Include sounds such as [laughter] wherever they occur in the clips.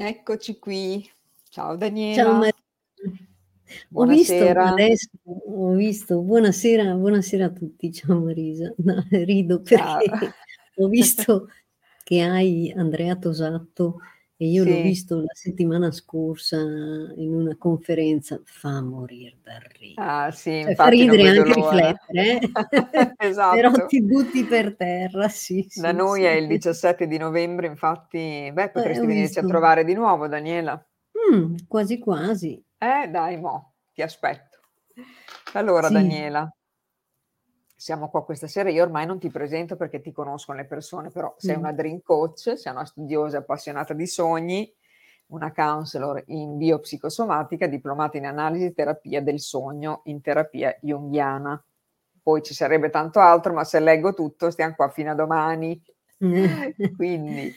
Eccoci qui. Ciao Ciao Daniela. Maria. Ho visto Buonasera. adesso ho visto buonasera buonasera a tutti. Ciao Marisa. No, rido Ciao. perché ho visto che hai Andrea Tosato e io l'ho Sì. visto la settimana scorsa in una conferenza, fa morir dal ridere. Ah sì, Cioè fa ridere anche l'ora. riflettere, eh, [laughs] però Esatto. ti butti per terra. Sì, Da sì, noi è sì. il 17 di novembre, infatti beh, Eh, potresti ho venirci a trovare di nuovo Daniela. Mh, quasi quasi. Eh dai mo', ti aspetto. Allora. Daniela siamo qua questa sera, io ormai non ti presento perché ti conoscono le persone, però sei Mh. una dream coach, sei una studiosa appassionata di sogni, una counselor in biopsicosomatica, diplomata in analisi e terapia del sogno in terapia junghiana. Poi ci sarebbe tanto altro, ma se leggo tutto stiam qua fino a domani. [laughs] Quindi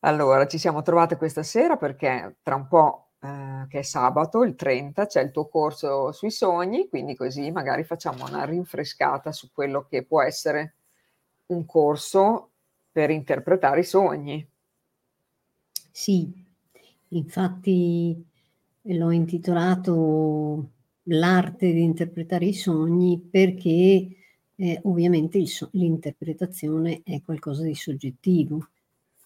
allora ci siamo trovate questa sera perché tra un po', ehm, che è sabato, il 30, c'è il tuo corso sui sogni, quindi così magari facciamo una rinfrescata su quello che può essere un corso per interpretare i sogni. Sì, infatti l'ho intitolato "L'arte di interpretare i sogni" perché, ehm, ovviamente so l'interpretazione è qualcosa di soggettivo.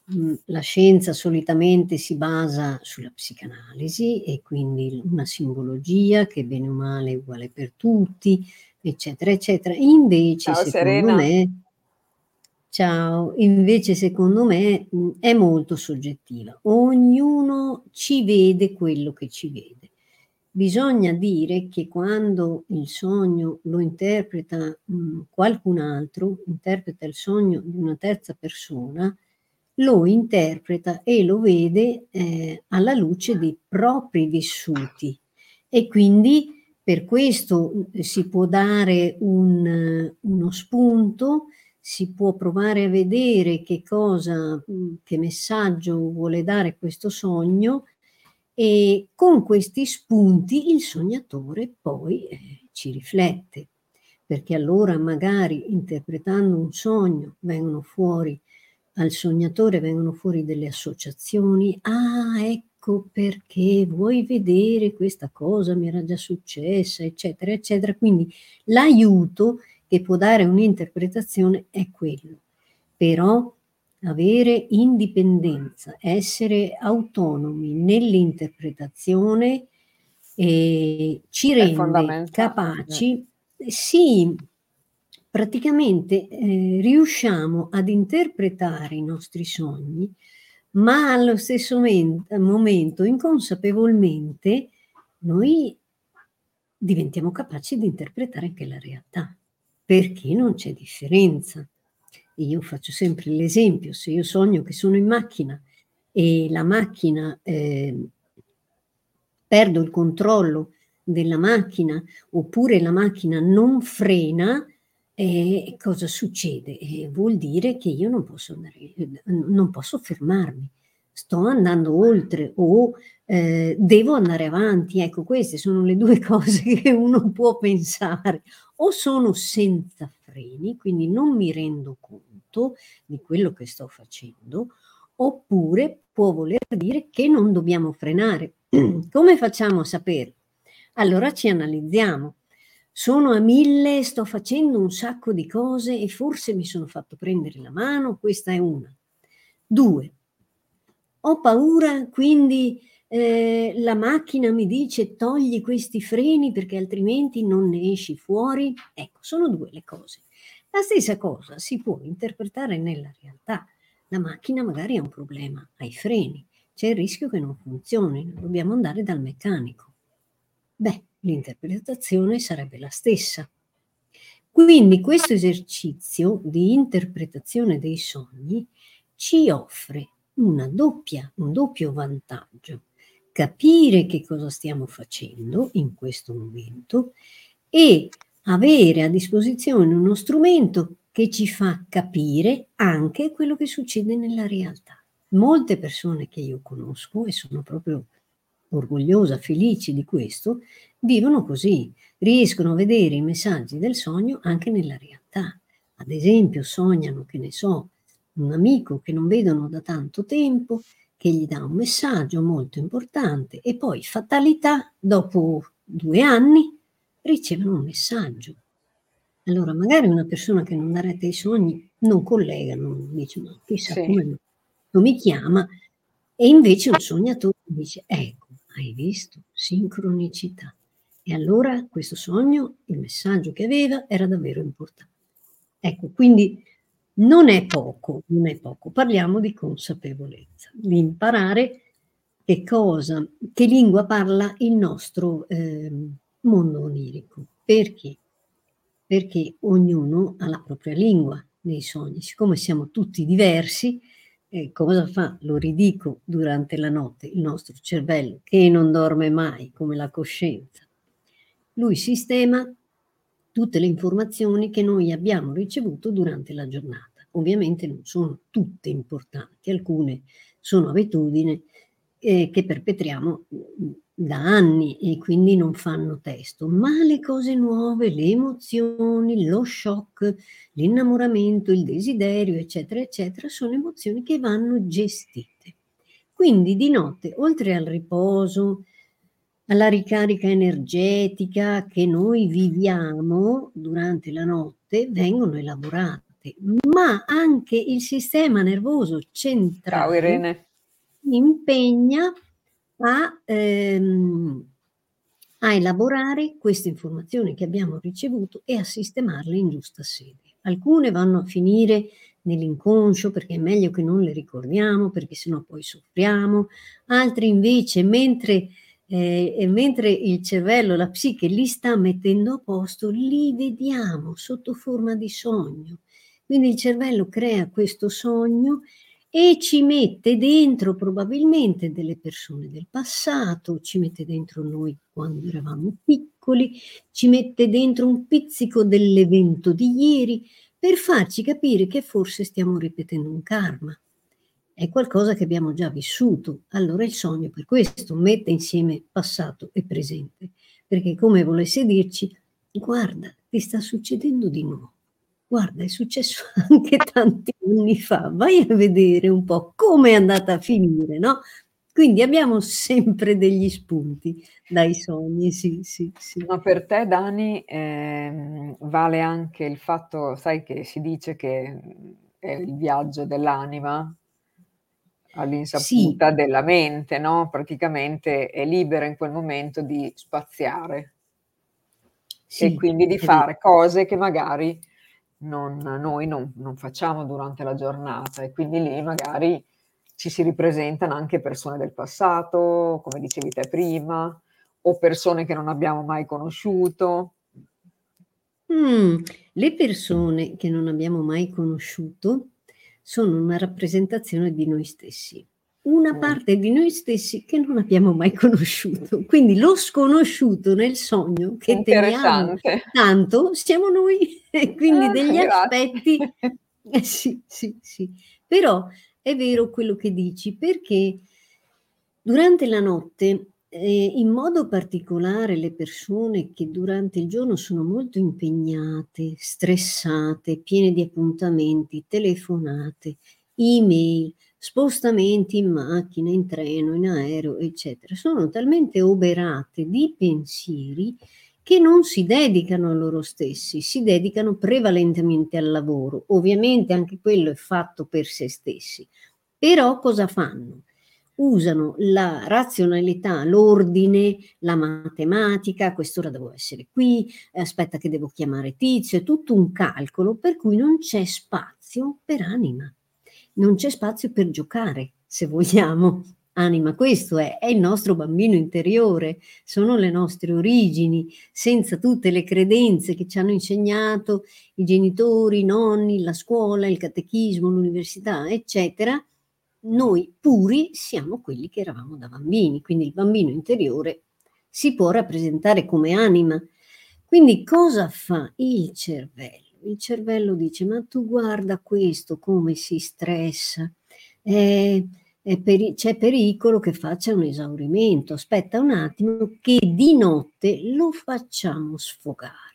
Mhmm, la scienza solitamente si basa sulla psicanalisi e quindi una simbologia che bene o male è uguale per tutti, eccetera, eccetera. Invece Ciao secondo Serena. me ciao, invece secondo me, mhmm, è molto soggettiva. Ognuno ci vede quello che ci vede. Bisogna dire che quando il sogno lo interpreta, mhmm, qualcun altro, interpreta il sogno di una terza persona, lo interpreta e lo vede, ehm, alla luce dei propri vissuti e quindi per questo, mhmm, si può dare un uno spunto, si può provare a vedere che cosa mhmm, che messaggio vuole dare questo sogno e con questi spunti il sognatore poi, ehm, ci riflette. Perché allora magari interpretando un sogno vengono fuori al sognatore vengono fuori delle associazioni: "Ah, ecco perché, vuoi vedere questa cosa mi era già successa", eccetera, eccetera. Quindi l'aiuto che può dare un'interpretazione è quello. Però avere indipendenza, essere autonomi nell'interpretazione, ehm, ci rende capaci sì, praticamente, ehm, riusciamo ad interpretare i nostri sogni, ma allo stesso men momento inconsapevolmente noi diventiamo capaci di interpretare anche la realtà, perché non c'è differenza. Io faccio sempre l'esempio: se io sogno che sono in macchina e la macchina ehm perdo il controllo della macchina, oppure la macchina non frena, ehm, cosa succede? Eh, vuol dire che io non posso andare non posso fermarmi. Sto andando oltre o, ehm, devo andare avanti. Ecco, queste sono le 2 [laughs] cose che uno può pensare. O sono senza freni, quindi non mi rendo conto di quello che sto facendo, oppure può voler dire che non dobbiamo frenare. [clears throat] Come facciamo a saperlo? Allora ci analizziamo. Sono a 1000, sto facendo un sacco di cose e forse mi sono fatto prendere la mano, questa è una. 2 ho paura, quindi, ehm, la macchina mi dice: "Togli questi freni perché altrimenti non ne esci fuori." Ecco, sono 2 le cose. La stessa cosa si può interpretare nella realtà. La macchina magari ha un problema ai freni, c'è il rischio che non funzionino, dobbiamo andare dal meccanico. Beh, l'interpretazione sarebbe la stessa. Quindi questo esercizio di interpretazione dei sogni ci offre doppia un doppio vantaggio: capire che cosa stiamo facendo in questo momento e avere a disposizione uno strumento che ci fa capire anche quello che succede nella realtà. Molte persone che io conosco, e sono proprio orgogliosa, felice di questo, vivono così, riescono a vedere i messaggi del sogno anche nella realtà. Ad esempio sognano, che ne so, un amico che non vedono da tanto tempo, che gli dà un messaggio molto importante e poi fatalità, dopo due anni ricevono un messaggio. Allora magari una persona che non dà retta ai sogni non collega, non dice ma chissà sì. come non mi chiama e invece un sognatore dice ecco, hai visto, sincronicità. E allora questo sogno, il messaggio che aveva era davvero importante. Ecco, quindi non è poco, non è poco. Parliamo di consapevolezza, di imparare che cosa, che lingua parla il nostro eh, mondo onirico. Perché? Perché ognuno ha la propria lingua nei sogni. Siccome siamo tutti diversi, eh, cosa fa? Lo ridico durante la notte il nostro cervello, che non dorme mai come la coscienza lui sistema tutte le informazioni che noi abbiamo ricevuto durante la giornata. Ovviamente non sono tutte importanti, alcune sono abitudini eh, che perpetriamo mm, da anni e quindi non fanno testo, ma le cose nuove, le emozioni, lo shock, l'innamoramento, il desiderio, eccetera, eccetera, sono emozioni che vanno gestite. Quindi di notte, oltre al riposo, alla ricarica energetica che noi viviamo durante la notte vengono elaborate, ma anche il sistema nervoso centrale impegna a, ehm, a elaborare queste informazioni che abbiamo ricevuto e a sistemarle in giusta sede. Alcune vanno a finire nell'inconscio perché è meglio che non le ricordiamo perché sennò poi soffriamo, altre invece mentre eh, mentre il cervello, la psiche li sta mettendo a posto, li vediamo sotto forma di sogno. Quindi il cervello crea questo sogno e ci mette dentro probabilmente delle persone del passato, ci mette dentro noi quando eravamo piccoli, ci mette dentro un pizzico dell'evento di ieri per farci capire che forse stiamo ripetendo un karma è qualcosa che abbiamo già vissuto. Allora il sogno per questo mette insieme passato e presente, perché come volesse dirci, guarda, ti sta succedendo di nuovo. Guarda, è successo [laughs] anche tanti anni fa, vai a vedere un po' come è andata a finire, no? Quindi abbiamo sempre degli spunti dai sogni, sì, sì, sì. Ma per te, Dani, eh, vale anche il fatto, sai che si dice che è il viaggio dell'anima, all'insaputa sì. della mente, no? Praticamente è libera in quel momento di spaziare sì, e quindi di fare cose che magari non, noi non, non, facciamo durante la giornata e quindi lì magari ci si ripresentano anche persone del passato, come dicevi te prima, o persone che non abbiamo mai conosciuto. Mm, le persone che non abbiamo mai conosciuto sono una rappresentazione di noi stessi, una mm. parte di noi stessi che non abbiamo mai conosciuto. Quindi lo sconosciuto nel sogno che teniamo tanto siamo noi, [laughs] e quindi ah, degli grazie. aspetti. [laughs] Eh, sì, sì, sì. Però è vero quello che dici, perché durante la notte eh, in modo particolare le persone che durante il giorno sono molto impegnate, stressate, piene di appuntamenti, telefonate, email, spostamenti in macchina, in treno, in aereo, eccetera, sono talmente oberate di pensieri che non si dedicano a loro stessi, si dedicano prevalentemente al lavoro. Ovviamente anche quello è fatto per se stessi. Però cosa fanno? usano la razionalità, l'ordine, la matematica, quest'ora devo essere qui, aspetta che devo chiamare tizio, è tutto un calcolo per cui non c'è spazio per anima, non c'è spazio per giocare, se vogliamo. Anima, questo è, è il nostro bambino interiore, sono le nostre origini, senza tutte le credenze che ci hanno insegnato i genitori, i nonni, la scuola, il catechismo, l'università, eccetera noi puri siamo quelli che eravamo da bambini, quindi il bambino interiore si può rappresentare come anima. Quindi cosa fa il cervello? Il cervello dice, ma tu guarda questo come si stressa, eh, peri- c'è pericolo che faccia un esaurimento, aspetta un attimo che di notte lo facciamo sfogare.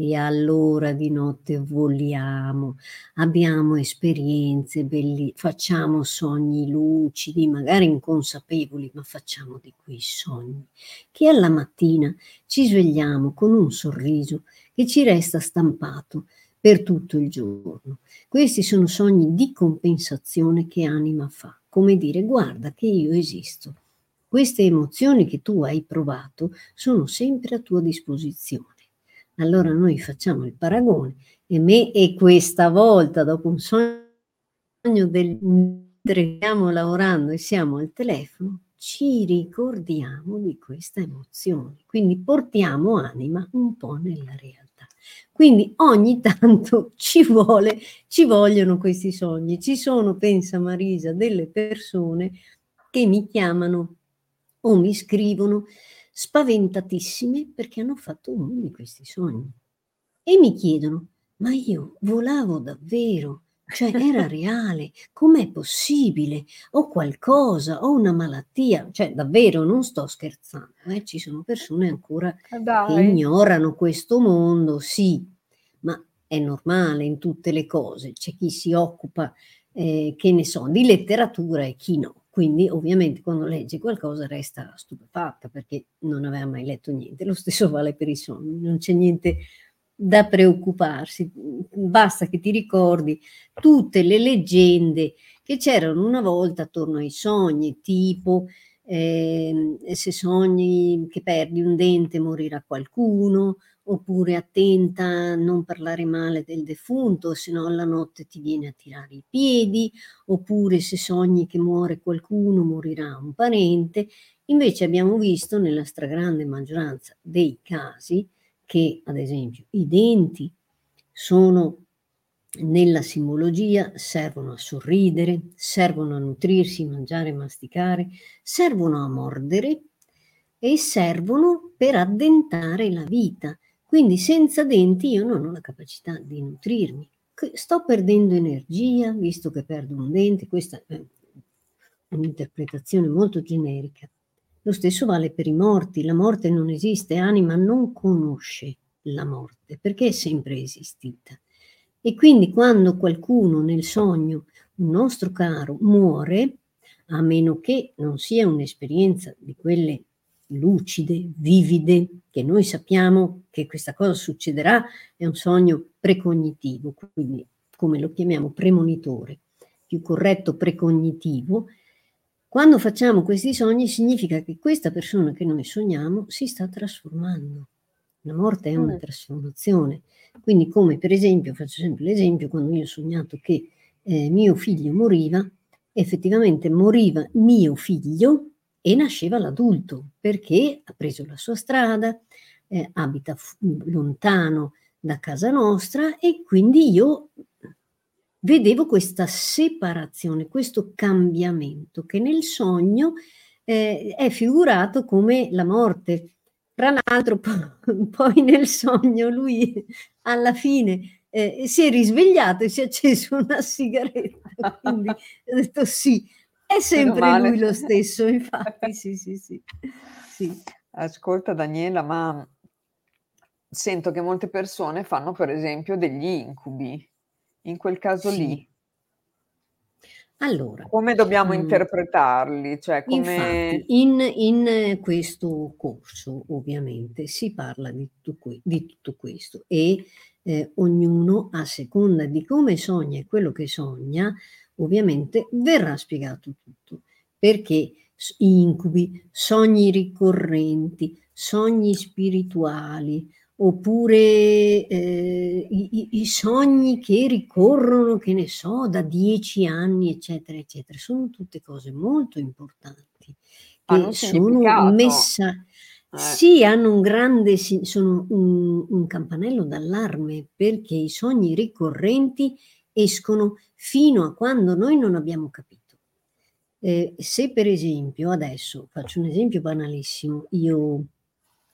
E allora di notte voliamo, abbiamo esperienze belli, facciamo sogni lucidi, magari inconsapevoli, ma facciamo di quei sogni che alla mattina ci svegliamo con un sorriso che ci resta stampato per tutto il giorno. Questi sono sogni di compensazione che anima fa, come dire guarda che io esisto. Queste emozioni che tu hai provato sono sempre a tua disposizione allora noi facciamo il paragone e me e questa volta dopo un sogno del mentre stiamo lavorando e siamo al telefono, ci ricordiamo di questa emozione. Quindi portiamo anima un po' nella realtà. Quindi ogni [laughs] tanto ci vuole, ci vogliono questi sogni. Ci sono, pensa Marisa, delle persone che mi chiamano o mi scrivono spaventatissime perché hanno fatto uno di questi sogni e mi chiedono, ma io volavo davvero, cioè era [laughs] reale, com'è possibile? Ho qualcosa, ho una malattia, cioè davvero non sto scherzando, eh? ci sono persone ancora Dai. che ignorano questo mondo, sì, ma è normale in tutte le cose, c'è chi si occupa, eh, che ne so, di letteratura e chi no. Quindi ovviamente quando legge qualcosa resta stupefatta perché non aveva mai letto niente. Lo stesso [laughs] vale per i sogni, non c'è niente da preoccuparsi, basta che ti ricordi tutte le leggende che c'erano una volta attorno ai sogni, tipo eh, se sogni che perdi un dente morirà qualcuno, oppure attenta a non parlare male del defunto, se no la notte ti viene a tirare i piedi, oppure se sogni che muore qualcuno, morirà un parente. Invece abbiamo visto nella stragrande maggioranza dei casi che, ad esempio, i denti sono nella simbologia servono a sorridere, servono a nutrirsi, mangiare, masticare, servono a mordere e servono per addentare la vita. Quindi senza denti io non ho la capacità di nutrirmi. Sto perdendo energia, visto che perdo un dente, questa è un'interpretazione molto generica. Lo stesso vale per i morti, la morte non esiste, anima non conosce la morte perché è sempre esistita. E quindi quando qualcuno nel sogno, un nostro caro, muore, a meno che non sia un'esperienza di quelle lucide, vivide, che noi sappiamo che questa cosa succederà, è un sogno precognitivo, quindi come lo chiamiamo premonitore, più corretto precognitivo. Quando facciamo questi sogni significa che questa persona che noi sogniamo si sta trasformando. La morte è una mm. trasformazione. Quindi come per esempio, faccio sempre l'esempio, quando io ho sognato che eh, mio figlio moriva, effettivamente moriva mio figlio e nasceva l'adulto perché ha preso la sua strada, eh, abita f- lontano da casa nostra e quindi io vedevo questa separazione, questo cambiamento che nel sogno eh, è figurato come la morte. Tra l'altro [laughs] poi nel sogno lui alla fine eh, si è risvegliato e si è acceso una sigaretta, quindi ho detto sì, è [laughs] sempre lui lo stesso, [laughs] infatti, sì, sì, sì, sì. Ascolta Daniela, ma sento che molte persone fanno per esempio degli incubi. In quel caso sì. lì, allora, come dobbiamo mh, interpretarli? Cioè, come... Infatti, in, in, questo corso ovviamente si parla di tutto, di tutto questo e eh, ognuno a seconda di come sogna e quello che sogna ovviamente verrà spiegato tutto, perché incubi, sogni ricorrenti, sogni spirituali, oppure eh, i, i, sogni che ricorrono, che ne so, da dieci anni, eccetera, eccetera. Sono tutte cose molto importanti. Che sono messa... Eh. Sì, hanno un grande, sono un, un campanello d'allarme perché i sogni ricorrenti escono fino a quando noi non abbiamo capito. Eh, se per esempio, adesso faccio un esempio banalissimo, io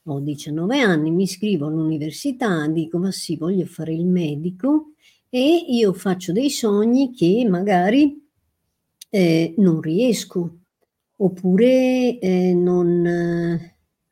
ho 19 anni, mi iscrivo all'università, dico ma sì, voglio fare il medico e io faccio dei sogni che magari eh, non riesco. Oppure eh, non,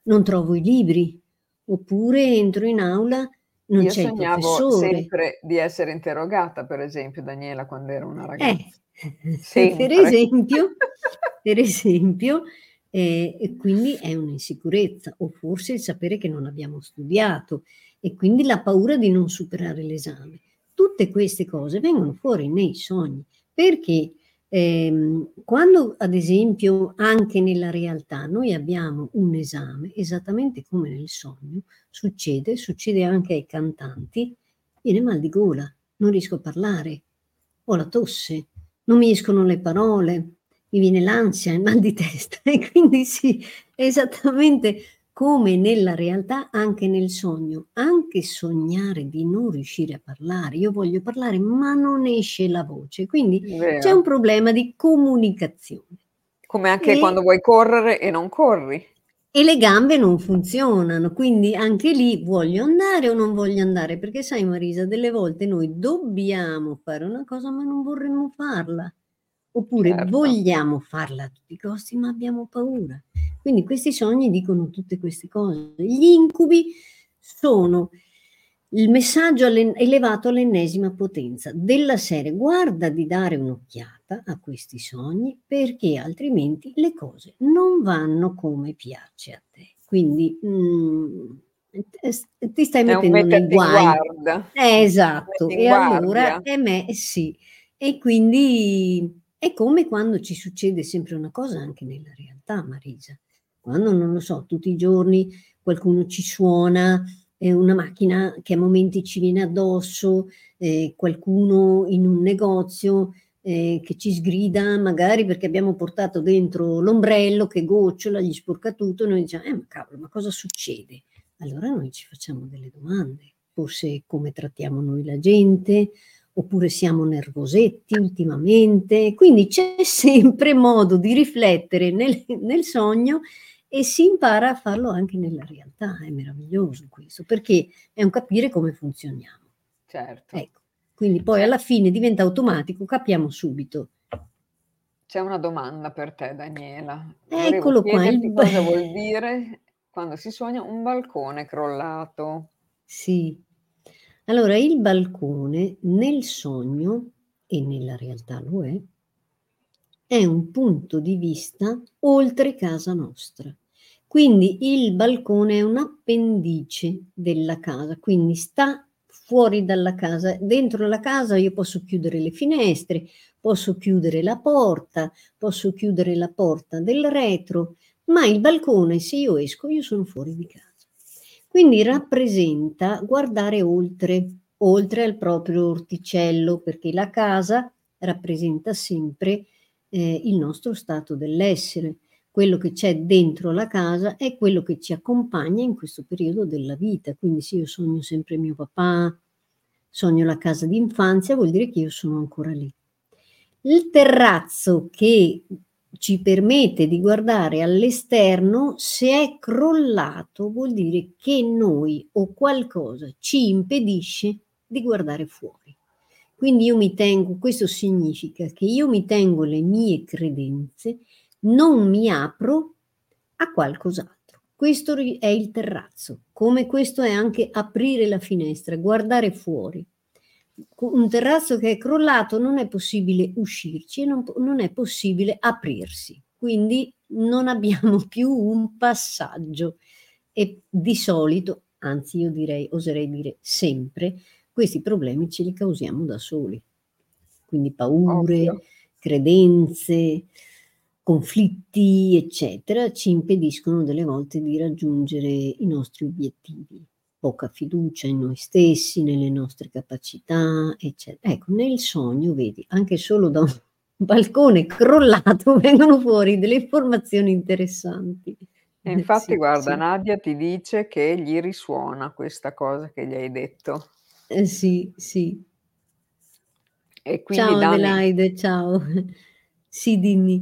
non trovo i libri. Oppure entro in aula non Io sognavo sempre di essere interrogata, per esempio, Daniela, quando ero una Eh, ragazza. [laughs] per Sempre. esempio [laughs] per esempio, ehm, e quindi è un'insicurezza, o forse il sapere che non abbiamo studiato e quindi la paura di non superare l'esame. Tutte queste cose vengono fuori nei sogni, perché, ehm, quando ad esempio anche nella realtà noi abbiamo un esame, esattamente come nel sogno, succede, succede anche ai cantanti, viene mal di gola, non riesco a parlare, ho la tosse, non mi escono le parole, mi viene l'ansia, il mal di testa [laughs] e quindi sì, esattamente come nella realtà, anche nel sogno, anche sognare di non riuscire a parlare, io voglio parlare ma non esce la voce, quindi c'è un problema di comunicazione. Come anche E quando vuoi correre e non corri. e le gambe non funzionano, quindi anche lì voglio andare o non voglio andare, perché sai Marisa, delle volte noi dobbiamo fare una cosa ma non vorremmo farla, oppure Certo. vogliamo farla a tutti i costi ma abbiamo paura. Quindi questi sogni dicono tutte queste cose. Gli incubi sono il messaggio elevato all'ennesima potenza della serie guarda di dare un'occhiata a questi sogni perché altrimenti le cose non vanno come piace a te. Quindi mm, eh, ti stai È mettendo nei guai. guarda. Eh, esatto, e allora eh, me, sì. E quindi è come quando ci succede sempre una cosa anche nella realtà, Marisa. Quando, non lo so, tutti i giorni qualcuno ci suona, eh, una macchina che a momenti ci viene addosso, eh, qualcuno in un negozio eh, che ci sgrida, magari perché abbiamo portato dentro l'ombrello che gocciola, gli sporca tutto, noi diciamo, eh ma cavolo, ma cosa succede? Allora noi ci facciamo delle domande, forse come trattiamo noi la gente, oppure siamo nervosetti ultimamente, quindi c'è [laughs] sempre modo di riflettere nel, nel sogno e si impara a farlo anche nella realtà, è meraviglioso questo, perché è un capire come funzioniamo. Certo. Ecco, quindi poi alla fine diventa automatico, capiamo subito. c'è una domanda per te, Daniela. Eccolo qua, il... cosa vuol dire quando si sogna un balcone crollato. Sì. Allora, il balcone nel sogno, e nella realtà lo è, è un punto di vista oltre casa nostra. Quindi il balcone è un appendice della casa, quindi sta fuori dalla casa. Dentro la casa io posso chiudere le finestre, posso chiudere la porta, posso chiudere la porta del retro, ma il balcone, se io esco, io sono fuori di casa. Quindi rappresenta guardare oltre, oltre al proprio orticello, perché la casa rappresenta sempre eh, il nostro stato dell'essere. Quello che c'è dentro la casa è quello che ci accompagna in questo periodo della vita. Quindi se io sogno sempre mio papà, sogno la casa d'infanzia, vuol dire che io sono ancora lì. Il terrazzo che ci permette di guardare all'esterno, se è crollato, vuol dire che noi o qualcosa ci impedisce di guardare fuori. Quindi io mi tengo, questo significa che io mi tengo le mie credenze, non mi apro a qualcos'altro. Questo è il terrazzo, come questo è anche aprire la finestra, guardare fuori. Un terrazzo che è crollato non è possibile uscirci e non, non è possibile aprirsi, quindi non abbiamo [laughs] più un passaggio e di solito, anzi io direi, oserei dire sempre, questi problemi ce li causiamo da soli. Quindi paure, Ovvio. credenze, conflitti, eccetera, ci impediscono delle volte di raggiungere i nostri obiettivi. Poca fiducia in noi stessi, nelle nostre capacità, eccetera. Ecco, nel sogno, vedi, anche solo da un [laughs] balcone crollato [laughs] vengono fuori delle informazioni interessanti. E infatti, Sì, guarda, sì. Nadia ti dice che gli risuona questa cosa che gli hai detto. Eh, sì, sì. E quindi Ciao Dani, Adelaide, ciao. [laughs] Sì, dimmi.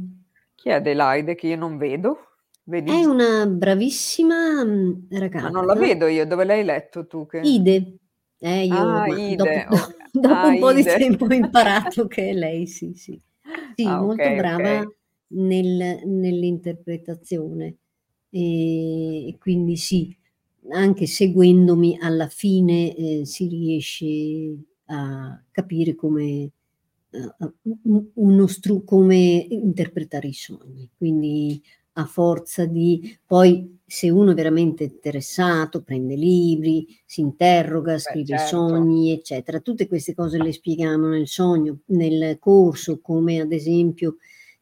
chi è Adelaide che io non vedo? Vedi? È una bravissima mm, Ma ragazza. non la vedo io, dove l'hai letto tu? Che... Ide. Eh, io Ah, ma Ide, dopo, ok. [laughs] dopo Ah, un po' di Ide. tempo ho [laughs] imparato che è lei, sì, sì. Sì, Ah, molto ok, brava ok. nel- nell'interpretazione. E quindi sì, anche seguendomi alla fine eh, si riesce a capire come, uh, uno stru- come interpretare i sogni. Quindi a forza di poi se uno è veramente interessato prende libri, si interroga, scrive Beh, certo. sogni, eccetera. Tutte queste cose le spieghiamo nel sogno, nel corso, come ad esempio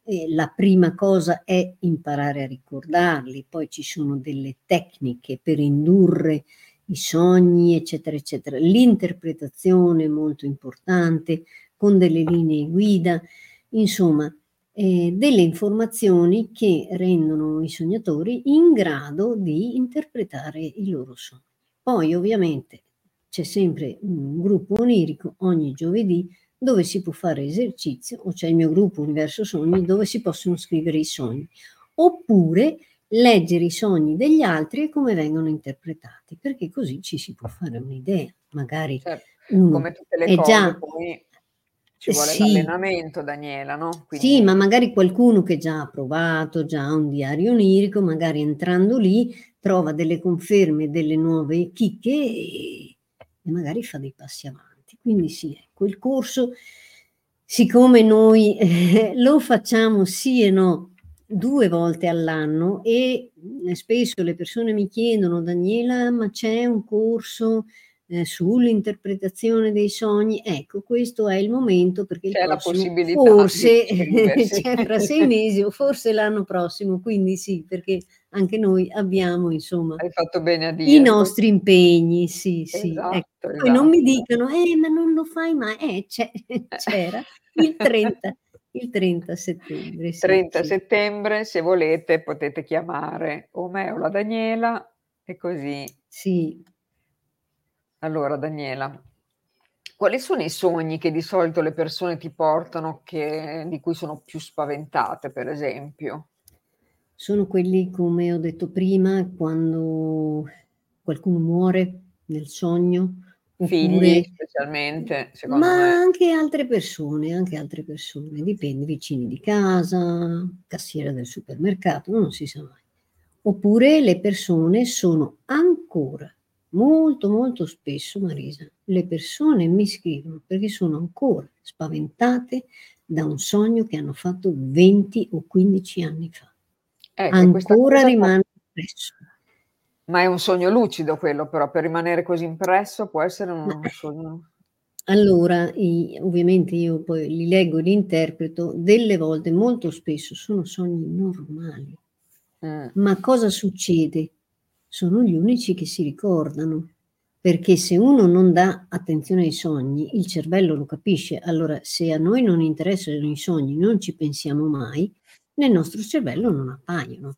eh, la prima cosa è imparare a ricordarli, poi ci sono delle tecniche per indurre i sogni, eccetera, eccetera. L'interpretazione è molto importante, con delle linee guida, insomma, eh, delle informazioni che rendono i sognatori in grado di interpretare i loro sogni. Poi ovviamente c'è sempre un gruppo onirico ogni giovedì dove si può fare esercizio, o c'è il mio gruppo Universo Sogni dove si possono scrivere i sogni, oppure leggere i sogni degli altri e come vengono interpretati, perché così ci si può fare un'idea, magari certo, come tutte le cose, già, poi ci vuole sì, l'allenamento, Daniela, no? Quindi... Sì, ma magari qualcuno che già ha provato, già ha un diario onirico, magari entrando lì trova delle conferme, delle nuove chicche e, e magari fa dei passi avanti. Quindi sì, ecco, il corso, siccome noi eh, lo facciamo sì e no due volte all'anno e eh, spesso le persone mi chiedono, Daniela, ma c'è un corso eh, sull'interpretazione dei sogni? Ecco, questo è il momento perché c'è il la possibilità forse [laughs] [laughs] c'è fra sei mesi o forse l'anno prossimo, quindi sì, perché anche noi abbiamo, insomma, i nostri impegni, sì, sì. Esatto, ecco. Poi esatto. non mi dicano, eh, ma non lo fai mai, eh, [laughs] c'era il 30, il 30 settembre. Sì, 30 sì. settembre, se volete, potete chiamare o me o la Daniela e così. Sì. Allora, Daniela, quali sono i sogni che di solito le persone ti portano che, di cui sono più spaventate, per esempio? sono quelli, come ho detto prima, quando qualcuno muore nel sogno. Figli specialmente, secondo ma me. anche altre persone, anche altre persone, dipende, vicini di casa, cassiera del supermercato, non si sa mai. Oppure le persone sono ancora, molto molto spesso, Marisa, le persone mi scrivono perché sono ancora spaventate da un sogno che hanno fatto 20 o 15 anni fa. Ecco, Ancora rimane impresso. Ma è un sogno lucido quello però, per rimanere così impresso può essere un Ma, sogno... Allora, ovviamente io poi li leggo e li interpreto, delle volte, molto spesso, sono sogni normali. Mm. Ma cosa succede? Sono gli unici che si ricordano, perché se uno non dà attenzione ai sogni, il cervello lo capisce. Allora, se a noi non interessano i sogni, non ci pensiamo mai, nel nostro cervello non appaiono.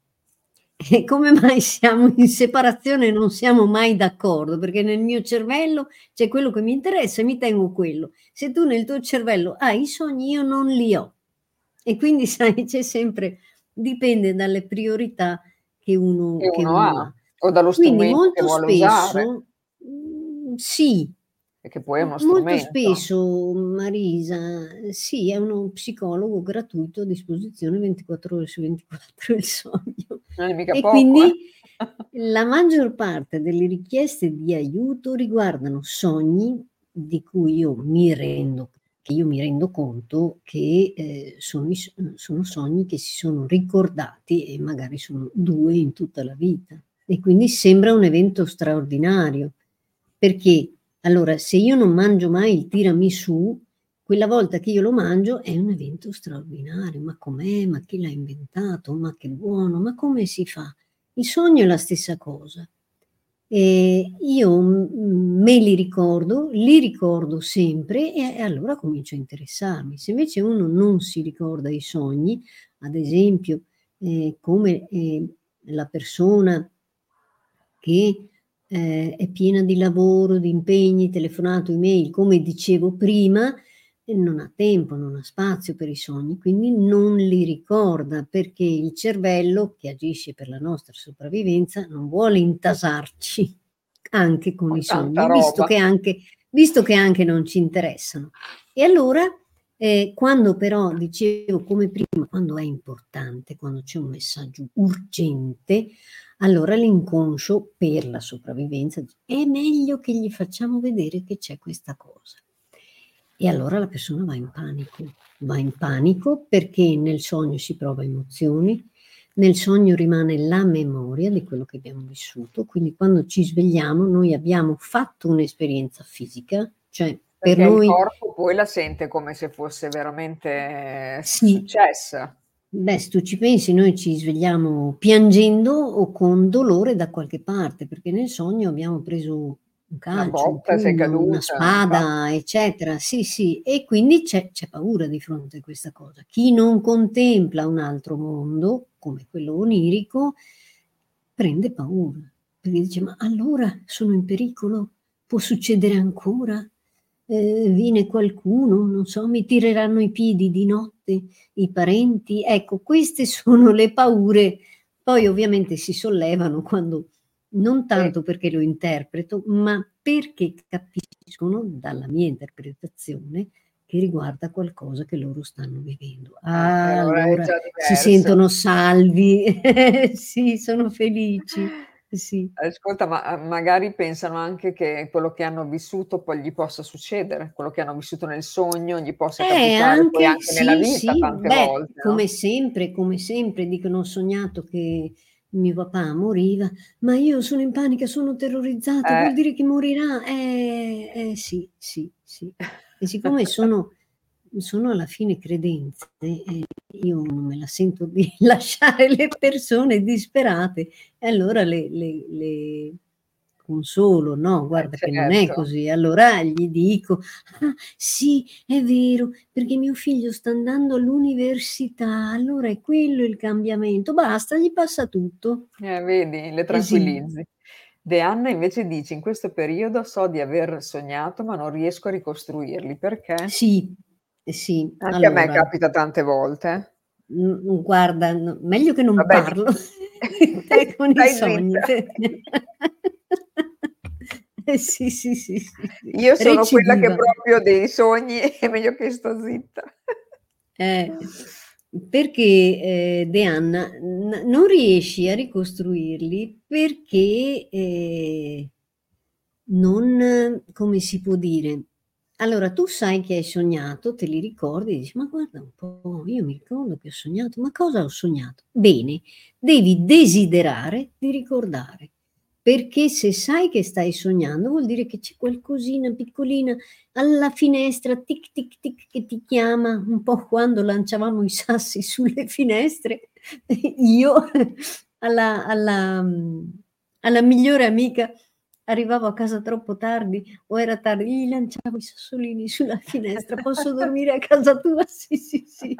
E come mai siamo in separazione e non siamo mai d'accordo? Perché nel mio cervello c'è quello che mi interessa e mi tengo quello. Se tu nel tuo cervello hai i sogni, io non li ho. E quindi, [laughs] sai, c'è sempre, dipende dalle priorità che uno, che che uno, uno ha. ha. O dallo quindi molto spesso, usare. Mm, sì, perché poi è uno strumento. Molto spesso, Marisa, sì, è uno psicologo gratuito a disposizione 24 ore su 24 il sogno. Non è mica e poco, quindi eh? la maggior parte delle richieste di aiuto riguardano sogni di cui io mi rendo, che io mi rendo conto che eh, sono, sono sogni che si sono ricordati e magari sono due in tutta la vita. E quindi sembra un evento straordinario, perché allora, se io non mangio mai il tiramisù, quella volta che io lo mangio è un evento straordinario. Ma com'è? Ma chi l'ha inventato? Ma che buono? Ma come si fa? Il sogno è la stessa cosa. E io me li ricordo, li ricordo sempre e, e allora comincio a interessarmi. Se invece uno non si ricorda i sogni, ad esempio, eh, come eh, la persona che eh, è piena di lavoro, di impegni, telefonato, email, come dicevo prima, non ha tempo, non ha spazio per i sogni, quindi non li ricorda perché il cervello, che agisce per la nostra sopravvivenza, non vuole intasarci anche con, con i sogni, visto che, anche, visto che, anche, non ci interessano. E allora, eh, quando però, dicevo come prima, quando è importante, quando c'è un messaggio urgente, allora l'inconscio per la sopravvivenza è meglio che gli facciamo vedere che c'è questa cosa. E allora la persona va in panico, va in panico perché nel sogno si prova emozioni, nel sogno rimane la memoria di quello che abbiamo vissuto, quindi quando ci svegliamo noi abbiamo fatto un'esperienza fisica, cioè per Perché noi... il corpo poi la sente come se fosse veramente Sì. successa. Beh, se tu ci pensi, noi ci svegliamo piangendo o con dolore da qualche parte, perché nel sogno abbiamo preso un Una calcio, un botta, sei pugno, caduta, una spada, eccetera. Sì, sì, e quindi c'è, c'è paura di fronte a questa cosa. Chi non contempla un altro mondo, come quello onirico, prende paura, perché dice, ma allora sono in pericolo? Può succedere ancora? Eh, viene qualcuno, non so, mi tireranno i piedi di notte, i parenti. Ecco, queste [laughs] sono le paure. Poi ovviamente si sollevano quando non tanto perché lo interpreto, ma perché capiscono dalla mia interpretazione che riguarda qualcosa che loro stanno vivendo. Ah, Ah, allora allora si sentono salvi, [laughs] sì, sono felici, sì. Ascolta, ma uh, magari pensano anche che quello che hanno vissuto poi gli possa succedere, quello che hanno vissuto nel sogno gli possa Eh, capitare anche, anche nella sì, vita sì, tante beh, volte, no? come sempre, come sempre dicono, ho sognato che mio papà moriva, ma io sono in panica, sono terrorizzata, vuol Eh. dire che morirà? Eh, eh, sì, sì, sì. E siccome sono, sono alla fine credenze, eh, io non me la sento di [laughs] lasciare le persone disperate, e allora le, le- le consolo, no, guarda che non è certo. così. Allora gli dico, ah, sì, è vero, perché mio figlio sta andando all'università, allora è quello il cambiamento, basta, gli passa tutto. Eh, vedi, le Eh sì. tranquillizzi. De Anna invece dice: "In questo periodo so di aver sognato, ma non riesco a ricostruirli." Perché? Sì, eh sì, Anche a me allora, capita tante volte. mm, guarda, no- meglio che non Vabbè, parlo [laughs] con i stai sogni. Eh, sì, sì, sì, sì. Io sono quella che Recidiva. proprio dei sogni [laughs] è meglio che sto zitta. Eh, perché eh, De Anna n- non riesci a ricostruirli perché eh, non, come si può dire? Allora, tu sai che hai sognato, te li ricordi, dici, ma guarda un po', io mi ricordo che ho sognato, ma cosa ho sognato? Bene, devi desiderare di ricordare, perché se sai che stai sognando vuol dire che c'è qualcosina piccolina alla finestra, tic tic tic, che ti chiama, un po' quando lanciavamo i sassi [laughs] sulle finestre, io alla, alla, mm, alla migliore amica arrivavo a casa troppo tardi o era tardi, gli lanciavo i sassolini sulla finestra, posso dormire a casa tua? [laughs] Sì, sì, sì.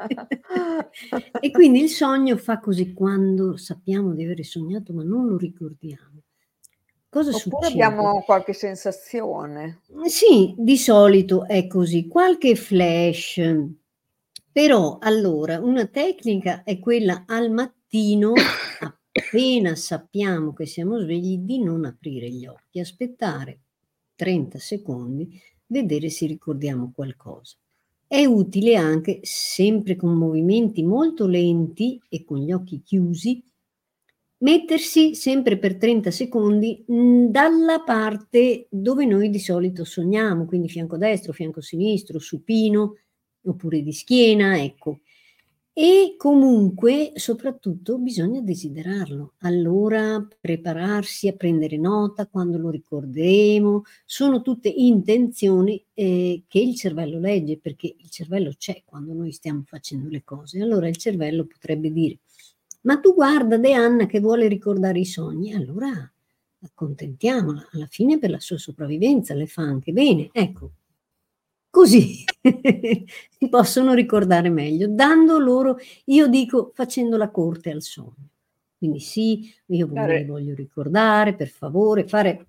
e quindi il sogno fa così quando sappiamo di aver sognato ma non lo ricordiamo. Cosa Oppure succede? abbiamo qualche sensazione. Sì, di solito è così, qualche flash. Però allora una tecnica è quella al mattino, [coughs] appena sappiamo che siamo svegli, di non aprire gli occhi, aspettare 30 secondi, vedere se ricordiamo qualcosa. È utile anche, sempre con movimenti molto lenti e con gli occhi chiusi, mettersi sempre per 30 secondi mh, dalla parte dove noi di solito sogniamo, quindi fianco destro, fianco sinistro, supino oppure di schiena, ecco. E comunque, soprattutto, bisogna desiderarlo. Allora prepararsi a prendere nota quando lo ricorderemo. Sono tutte intenzioni eh, che il cervello legge, perché il cervello c'è quando noi stiamo facendo le cose. Allora il cervello potrebbe dire, ma tu guarda De Anna che vuole ricordare i sogni, allora accontentiamola, alla fine per la sua sopravvivenza le fa anche bene. Ecco, così si [laughs] possono ricordare meglio, dando loro, io dico, facendo la corte al sogno. Quindi sì, io li voglio ricordare, per favore, fare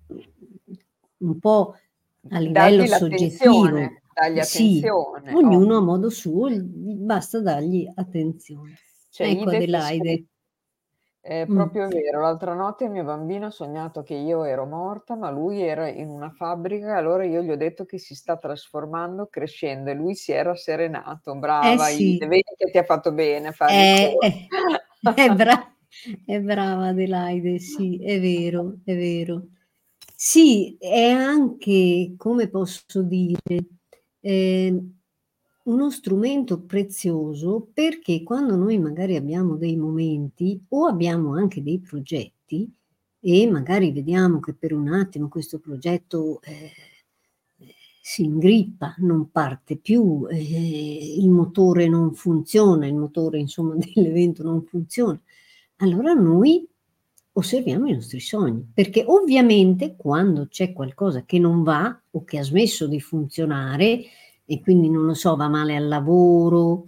un po' a livello soggettivo. Sì, ognuno oh. a modo suo, basta dargli attenzione. C'è Ecco Adelaide. È Mm. proprio vero, l'altra notte il mio bambino ha sognato che io ero morta, ma lui era in una fabbrica, allora io gli ho detto che si sta trasformando, crescendo e lui si era serenato. Eh Brava sì, vedi che ti ha fatto bene fare il eh, corto. eh, [laughs] eh, bra- È brava Adelaide, sì, è vero, è vero. Sì, è anche, come posso dire, eh, uno strumento prezioso perché quando noi magari abbiamo dei momenti o abbiamo anche dei progetti e magari vediamo che per un attimo questo progetto eh, si ingrippa, non parte più, eh, il motore non funziona, il motore insomma [laughs] dell'evento non funziona, allora noi osserviamo i nostri sogni, perché ovviamente quando c'è qualcosa che non va o che ha smesso di funzionare, e quindi non lo so, va male al lavoro,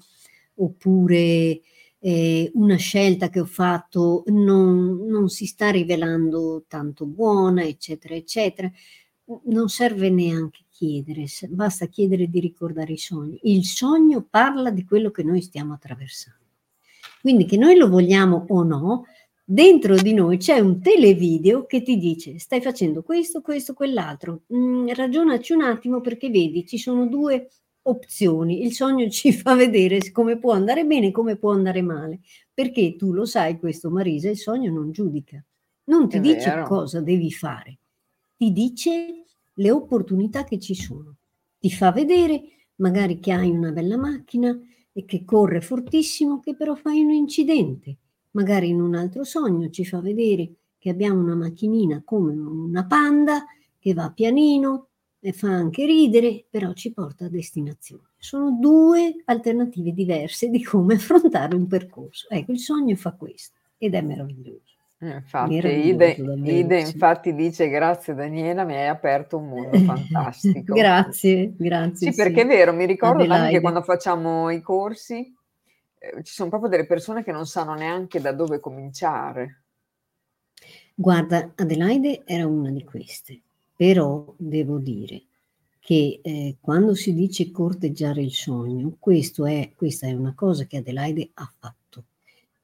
oppure eh, una scelta che ho fatto non, non si sta rivelando tanto buona, eccetera, eccetera. Non serve neanche chiedere, basta chiedere di ricordare i sogni. Il sogno parla di quello che noi stiamo attraversando. Quindi che noi lo vogliamo o no, dentro di noi c'è un televideo che ti dice stai facendo questo, questo, quell'altro. Mm, ragionaci un attimo perché vedi, ci sono due opzioni. Il sogno [laughs] ci fa vedere come può andare bene e come può andare male. Perché tu lo sai questo, Marisa, il sogno non giudica. Non ti È dice vero. cosa devi fare, ti dice le opportunità che ci sono. Ti fa vedere magari che hai una bella macchina e che corre fortissimo, che però fai un incidente magari in un altro sogno ci fa vedere che abbiamo una macchinina come una panda che va pianino e fa anche ridere, però ci porta a destinazione. Sono due alternative diverse di come [laughs] affrontare un percorso. Ecco, il sogno fa questo ed è meraviglioso. Eh, infatti, Ide, Ide infatti dice grazie Daniela, mi hai aperto un mondo [laughs] fantastico. grazie, grazie. Sì, sì, perché è vero, mi ricordo Adelaide. anche quando facciamo i corsi, eh, ci sono proprio delle persone che non sanno neanche da dove cominciare. Guarda, Adelaide era una di queste, però devo dire che eh, quando si dice corteggiare il sogno, è, questa è una cosa che Adelaide ha fatto.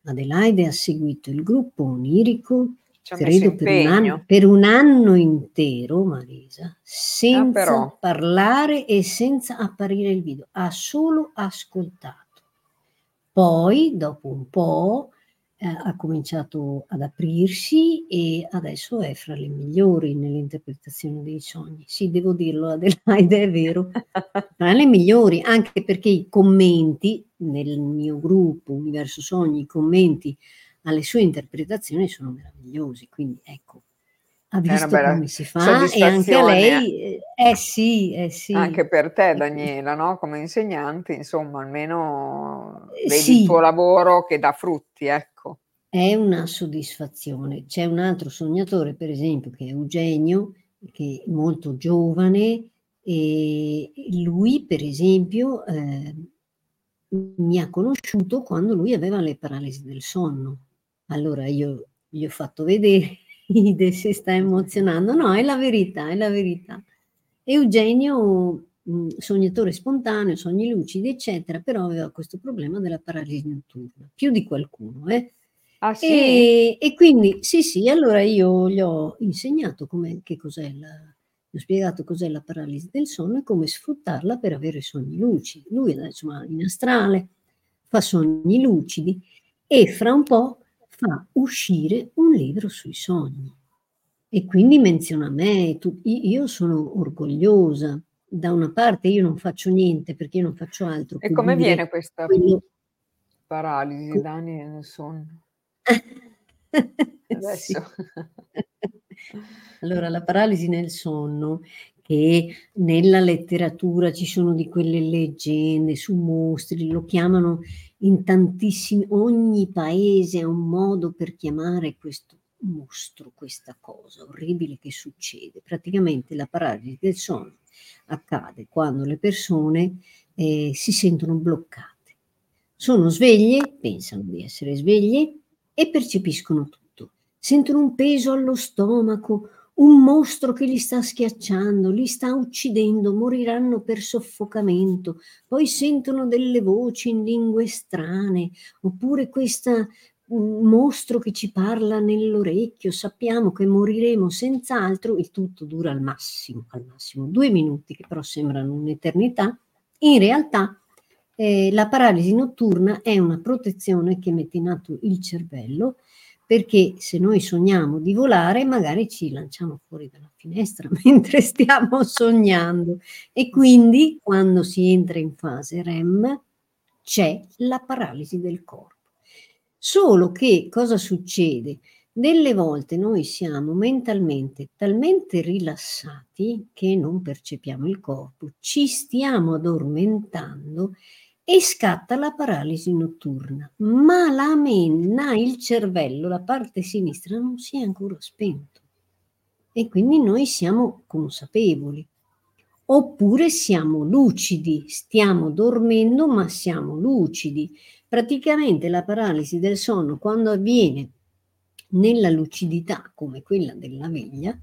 Adelaide ha seguito il gruppo onirico, credo per un, anno, per un, anno, intero, Marisa, senza ah, parlare e senza apparire il video, ha solo ascoltato. Poi, dopo un po', eh, ha cominciato ad aprirsi e adesso è fra le migliori nell'interpretazione dei sogni. Sì, devo dirlo, Adelaide, è vero, [laughs] fra le migliori, anche perché i commenti nel mio gruppo Universo Sogni, i commenti alle sue interpretazioni sono meravigliosi, quindi ecco, ha visto come si fa e anche a lei, eh, eh sì, eh sì. Anche per te Daniela, no? come insegnante, insomma, almeno eh, vedi sì. il tuo lavoro che dà frutti, ecco. È una soddisfazione. C'è un altro sognatore, per esempio, che è Eugenio, che è molto giovane, e lui, per esempio, eh, mi ha conosciuto quando lui aveva le paralisi del sonno. Allora io gli ho fatto vedere ride, si sta emozionando. No, è la verità, è la verità. Eugenio, mh, sognatore spontaneo, sogni lucidi, eccetera, però aveva questo problema della paralisi notturna, più di qualcuno, eh? Ah, sì? e, e, quindi sì, sì, allora io gli ho insegnato che cos'è la, gli ho spiegato cos'è la paralisi del sonno e come sfruttarla per avere sogni lucidi. Lui va in astrale, fa sogni lucidi e fra un po' fa uscire un libro sui sogni. E quindi menziona me, tu, io sono orgogliosa. Da una parte io non faccio niente perché io non faccio altro. E come viene questa quello... paralisi, Dani, nel sonno? [laughs] Adesso. [laughs] allora, la paralisi nel sonno che nella letteratura ci sono di quelle leggende su mostri, lo chiamano in tantissimi, ogni paese ha un modo per chiamare questo mostro, questa cosa orribile che succede. Praticamente la paralisi del sonno accade quando le persone eh, si sentono bloccate. Sono sveglie, pensano di essere sveglie e percepiscono tutto. Sentono un peso allo stomaco, un mostro che li sta schiacciando, li sta uccidendo, moriranno per soffocamento, poi sentono delle voci in lingue strane, oppure questo mm, mostro che ci parla nell'orecchio, sappiamo che moriremo senz'altro, il tutto dura al massimo, al massimo due minuti, che però sembrano un'eternità, in realtà eh, la paralisi notturna è una protezione che mette in atto il cervello perché se noi sogniamo di volare, magari ci lanciamo fuori dalla finestra [laughs] mentre stiamo sognando e quindi quando si entra in fase REM c'è la paralisi del corpo. Solo che cosa succede? Delle volte noi siamo mentalmente talmente rilassati che non percepiamo il corpo, ci stiamo addormentando e scatta la paralisi notturna, ma la menna, il cervello, la parte sinistra non si è ancora spento e quindi noi siamo consapevoli. Oppure siamo lucidi, stiamo dormendo ma siamo lucidi. Praticamente la paralisi del sonno quando avviene nella lucidità come quella della veglia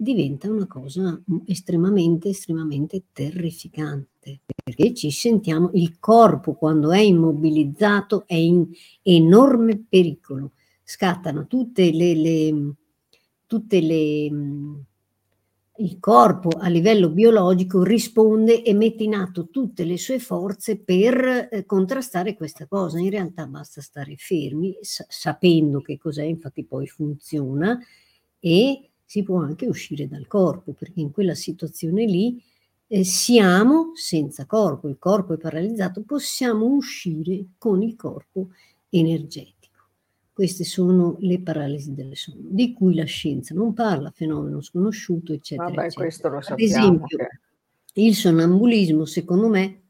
diventa una cosa estremamente, estremamente terrificante, perché ci sentiamo, il corpo quando è immobilizzato è in enorme pericolo, scattano tutte le, le, tutte le il corpo a livello biologico risponde e mette in atto tutte le sue forze per eh, contrastare questa cosa. In realtà basta stare fermi, sa- sapendo che cos'è, infatti poi funziona e si può anche uscire dal corpo, perché in quella situazione lì eh, siamo senza corpo, il corpo è paralizzato, possiamo uscire con il corpo energetico. Queste sono le paralisi del sonno, di cui la scienza non parla, fenomeno sconosciuto, eccetera. Vabbè, eccetera. questo lo Ad sappiamo. esempio, che- il sonnambulismo, secondo me,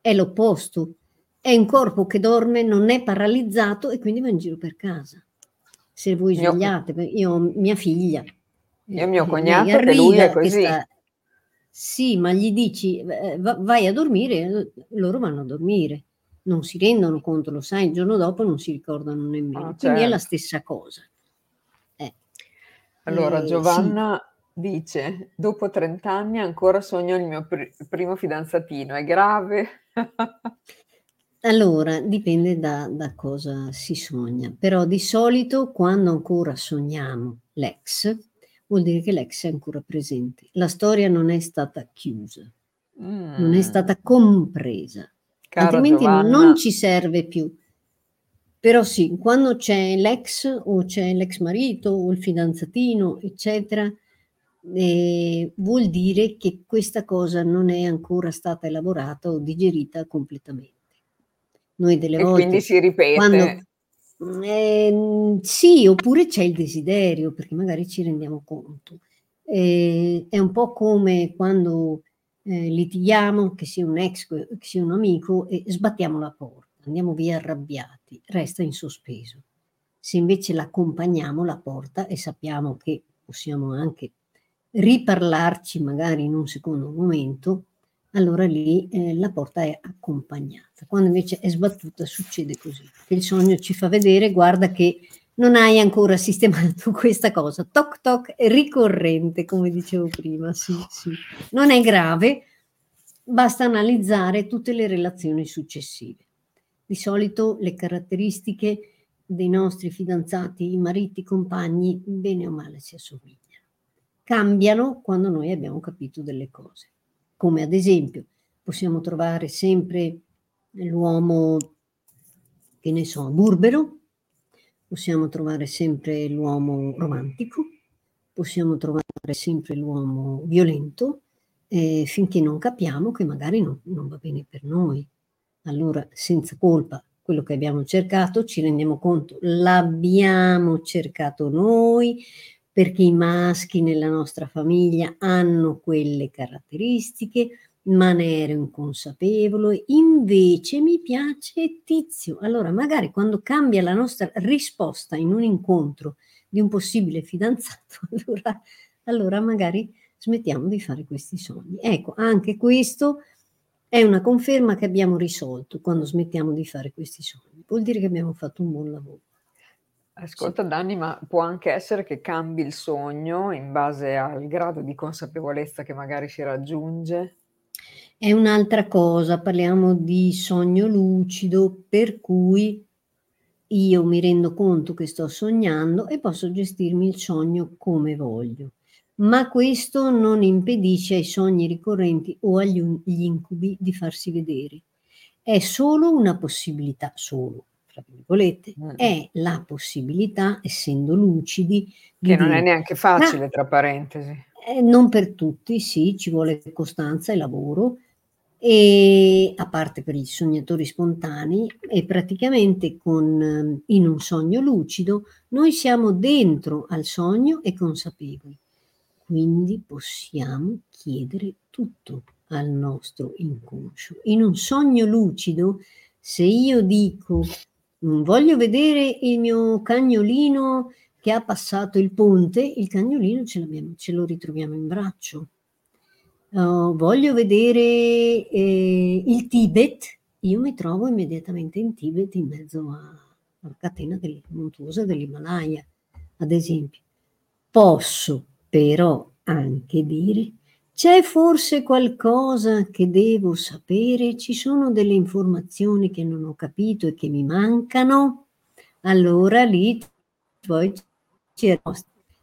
è l'opposto. È un corpo che dorme, non è paralizzato e quindi va in giro per casa. Se voi svegliate, io ho mia figlia. Io mio cognato, che lui è arriva, così. sta- Sì, ma gli dici eh, va- vai a dormire, loro vanno a dormire. Non si rendono conto, lo sai, il giorno dopo non si ricordano nemmeno. Ah, Quindi è la certo. stessa cosa. Eh, Allora, eh, sì. Giovanna dice, dopo 30 anni ancora sogno il mio pri- primo fidanzatino, è grave? [laughs] Allora, dipende da, da cosa si sogna, però di solito quando ancora sogniamo l'ex, vuol dire che l'ex è ancora presente. La storia non è stata chiusa, non è Mm, stata compresa, cara altrimenti Giovanna, non ci serve più. Però sì, quando c'è l'ex o c'è l'ex marito o il fidanzatino, eccetera, eh, vuol dire che questa cosa non è ancora stata elaborata o digerita completamente. Noi delle e volte quindi si ripete. quando Ehm, sì, oppure c'è il desiderio, perché magari ci rendiamo conto. Eh, è un po' come quando eh, litighiamo, che sia un ex, che sia un amico, e sbattiamo la porta, andiamo via arrabbiati, resta in sospeso. Se invece l'accompagniamo la porta e sappiamo che possiamo anche riparlarci magari in un secondo momento, allora lì eh, la porta è accompagnata. Quando invece è sbattuta succede così, che il sogno ci fa vedere, guarda che non hai ancora sistemato [laughs] questa cosa. Toc toc è ricorrente, come dicevo prima, sì, sì. Non è grave, basta analizzare tutte le relazioni successive. Di solito le caratteristiche dei nostri fidanzati, i mariti, i compagni, bene o male si assomigliano. Cambiano quando noi abbiamo capito delle cose come ad esempio possiamo trovare sempre l'uomo, che ne so, burbero, possiamo trovare sempre l'uomo romantico, possiamo trovare sempre l'uomo violento, eh, finché non capiamo che magari non, non va bene per noi. Allora, senza colpa, quello che abbiamo cercato, ci rendiamo conto, l'abbiamo cercato noi, perché i maschi nella nostra famiglia hanno quelle caratteristiche, ma ne ero inconsapevole, invece mi piace Tizio. Allora, magari quando cambia la nostra risposta in un incontro di un possibile fidanzato, [laughs] allora, allora magari smettiamo di fare questi sogni. Ecco, anche questo è una conferma che abbiamo risolto quando smettiamo di fare questi sogni. Vuol dire che abbiamo fatto un buon lavoro. Ascolta Danni, ma può anche essere che cambi il sogno in base al grado di consapevolezza che magari si raggiunge? È un'altra cosa, parliamo di sogno lucido, per cui io mi rendo conto che sto sognando e posso gestirmi il sogno come voglio. Ma questo non impedisce ai sogni ricorrenti o agli incubi di farsi vedere. È solo una possibilità, solo, tra virgolette, mm. è la possibilità, essendo lucidi, che non dire, è neanche facile, ah, tra parentesi. Eh, non per tutti, sì, ci vuole costanza e lavoro, e a parte per i sognatori spontanei, e praticamente con, in un sogno lucido noi siamo dentro al sogno e consapevoli. Quindi possiamo chiedere tutto al nostro inconscio. In un sogno lucido, se io dico voglio vedere il mio cagnolino che ha passato il ponte, il cagnolino ce, ce lo ritroviamo in braccio. Uh, voglio vedere eh, il Tibet, io mi trovo immediatamente in Tibet in mezzo alla catena del, montuosa dell'Himalaya, ad esempio. Posso però anche dire c'è forse qualcosa che devo sapere? Ci sono delle informazioni che non ho capito e che mi mancano? Allora lì poi c'è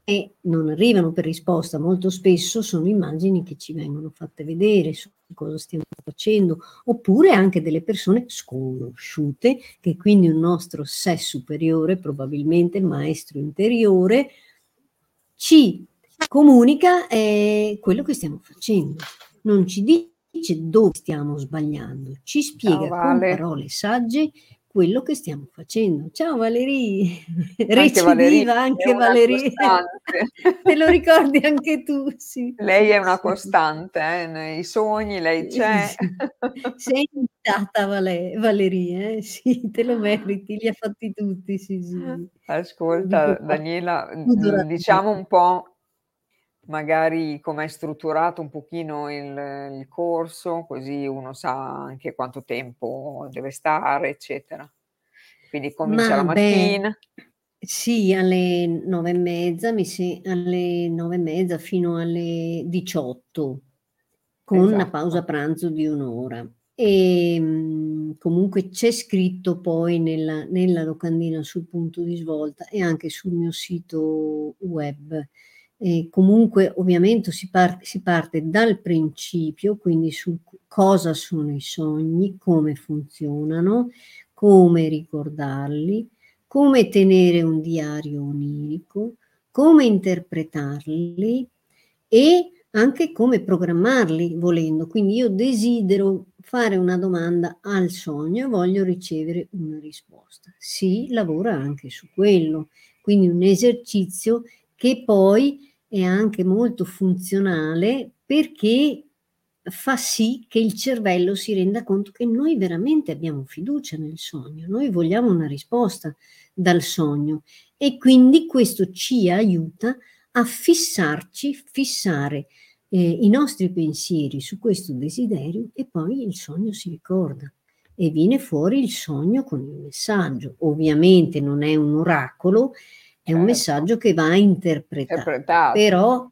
e non arrivano per risposta, molto spesso sono immagini che ci vengono fatte vedere su cosa stiamo facendo, oppure anche delle persone sconosciute, che quindi un nostro sé superiore, probabilmente maestro interiore, ci comunica eh, quello che stiamo facendo. Non ci dice dove stiamo sbagliando, ci spiega Ciao, vale. con parole sagge quello che stiamo facendo. Ciao Valerie, recidiva anche Valerie, [laughs] te lo ricordi anche tu, sì. Lei è una costante, eh? nei sogni lei c'è. Sei invitata Vale- Valerie, eh? sì, te lo meriti, li ha fatti tutti, sì, sì. Ascolta Daniela, diciamo un po' magari come è strutturato un pochino il, il corso, così uno sa anche quanto tempo deve stare, eccetera. Quindi comincia la mattina. Beh, sì, alle nove e mezza, mi si, alle nove e mezza fino alle 18, con esatto. una pausa pranzo di un'ora. E ehm, comunque c'è scritto poi nella, nella locandina sul punto di svolta e anche sul mio sito web e comunque ovviamente si, par- si parte dal principio, quindi su cosa sono i sogni, come funzionano, come ricordarli, come tenere un diario onirico, come interpretarli e anche come programmarli volendo. Quindi io desidero fare una domanda al sogno e voglio ricevere una risposta. Si lavora anche su quello, quindi un esercizio che poi è anche molto funzionale perché fa sì che il cervello si renda conto che noi veramente abbiamo fiducia nel sogno, noi vogliamo una risposta dal sogno e quindi questo ci aiuta a fissarci, fissare eh, i nostri pensieri su questo desiderio e poi il sogno si ricorda e viene fuori il sogno con il messaggio. Ovviamente non è un oracolo, è un certo. messaggio che va interpretato, interpretato, però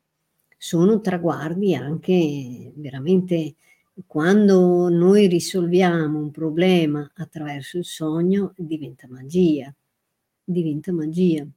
sono traguardi anche veramente quando noi risolviamo un problema attraverso il sogno diventa magia, diventa magia.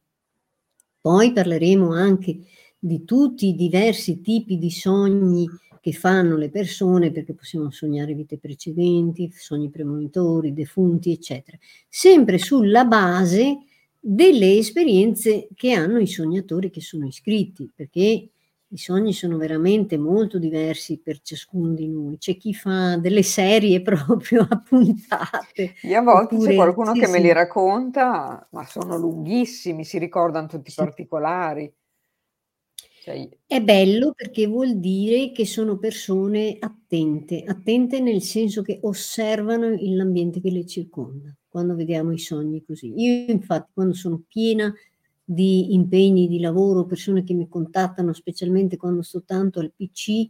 Poi parleremo anche di tutti i diversi tipi di sogni che fanno le persone, perché possiamo sognare vite precedenti, sogni premonitori, defunti, eccetera, sempre sulla base delle esperienze che hanno i sognatori che sono iscritti, perché i sogni sono veramente molto diversi per ciascuno di noi. C'è chi fa delle serie [laughs] proprio a puntate. E a volte oppure, c'è qualcuno sì, che sì. me li racconta, ma sono lunghissimi, si ricordano tutti i sì. particolari. Cioè... È bello perché vuol dire che sono persone attente, attente nel senso che osservano l'ambiente che le circonda quando vediamo i sogni così. Io infatti quando sono piena di impegni di lavoro, persone che mi contattano, specialmente quando sto tanto al PC